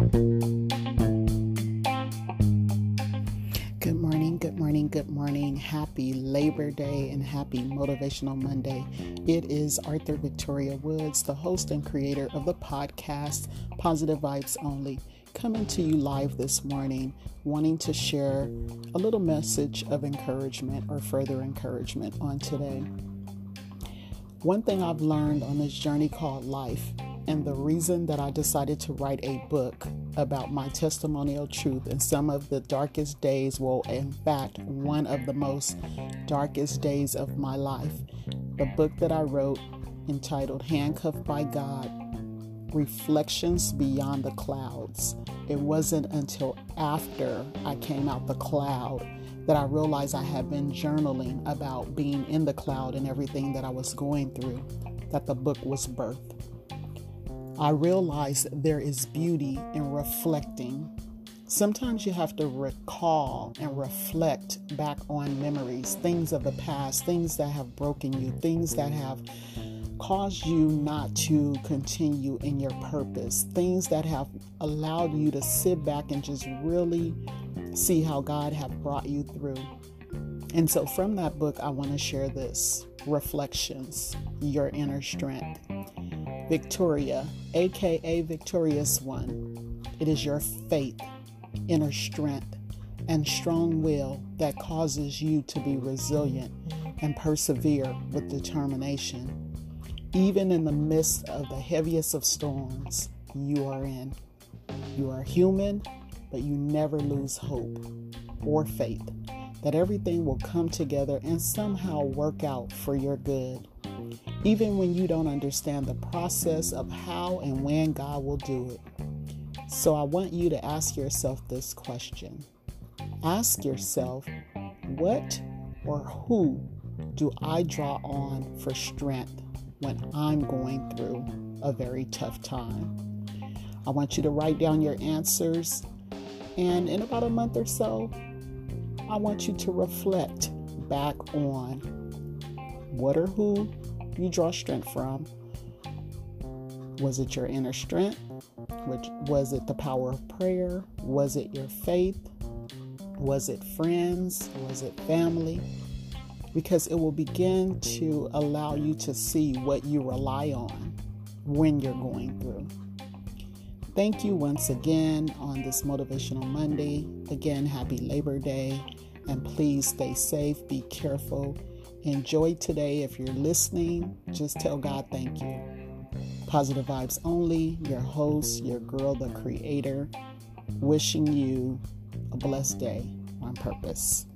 Good morning, good morning, good morning. Happy Labor Day and happy Motivational Monday. It is Author Victoria Woods, the host and creator of the podcast Positive Vibes Only, coming to you live this morning, wanting to share a little message of encouragement or further encouragement on today. One thing I've learned on this journey called life, and the reason that I decided to write a book about my testimonial truth and some of the darkest days, well, in fact, one of the most darkest days of my life. The book that I wrote, entitled Handcuffed by God Reflections Beyond the Clouds. It wasn't until after I came out the cloud that I realized I had been journaling about being in the cloud and everything that I was going through, that the book was birthed. I realized there is beauty in reflecting. Sometimes you have to recall and reflect back on memories, things of the past, things that have broken you, things that have caused you not to continue in your purpose, things that have allowed you to sit back and just really see how God have brought you through. And so from that book, I want to share this Reflections, Your Inner Strength. Victoria, aka Victorious One, it is your faith, inner strength, and strong will that causes you to be resilient and persevere with determination. Even in the midst of the heaviest of storms you are in, you are human but you never lose hope or faith that everything will come together and somehow work out for your good. Even when you don't understand the process of how and when God will do it. So I want you to ask yourself this question Ask yourself, what or who do I draw on for strength when I'm going through a very tough time? I want you to write down your answers and in about a month or so, I want you to reflect back on what or who you draw strength from. Was it your inner strength? Which was it the power of prayer? Was it your faith? Was it friends? Was it family? Because it will begin to allow you to see what you rely on when you're going through. Thank you once again on this Motivational Monday. Again, happy Labor Day. And please stay safe, be careful. Enjoy today. If you're listening, just tell God thank you. Positive Vibes Only, your host, your girl, the creator, wishing you a blessed day on purpose.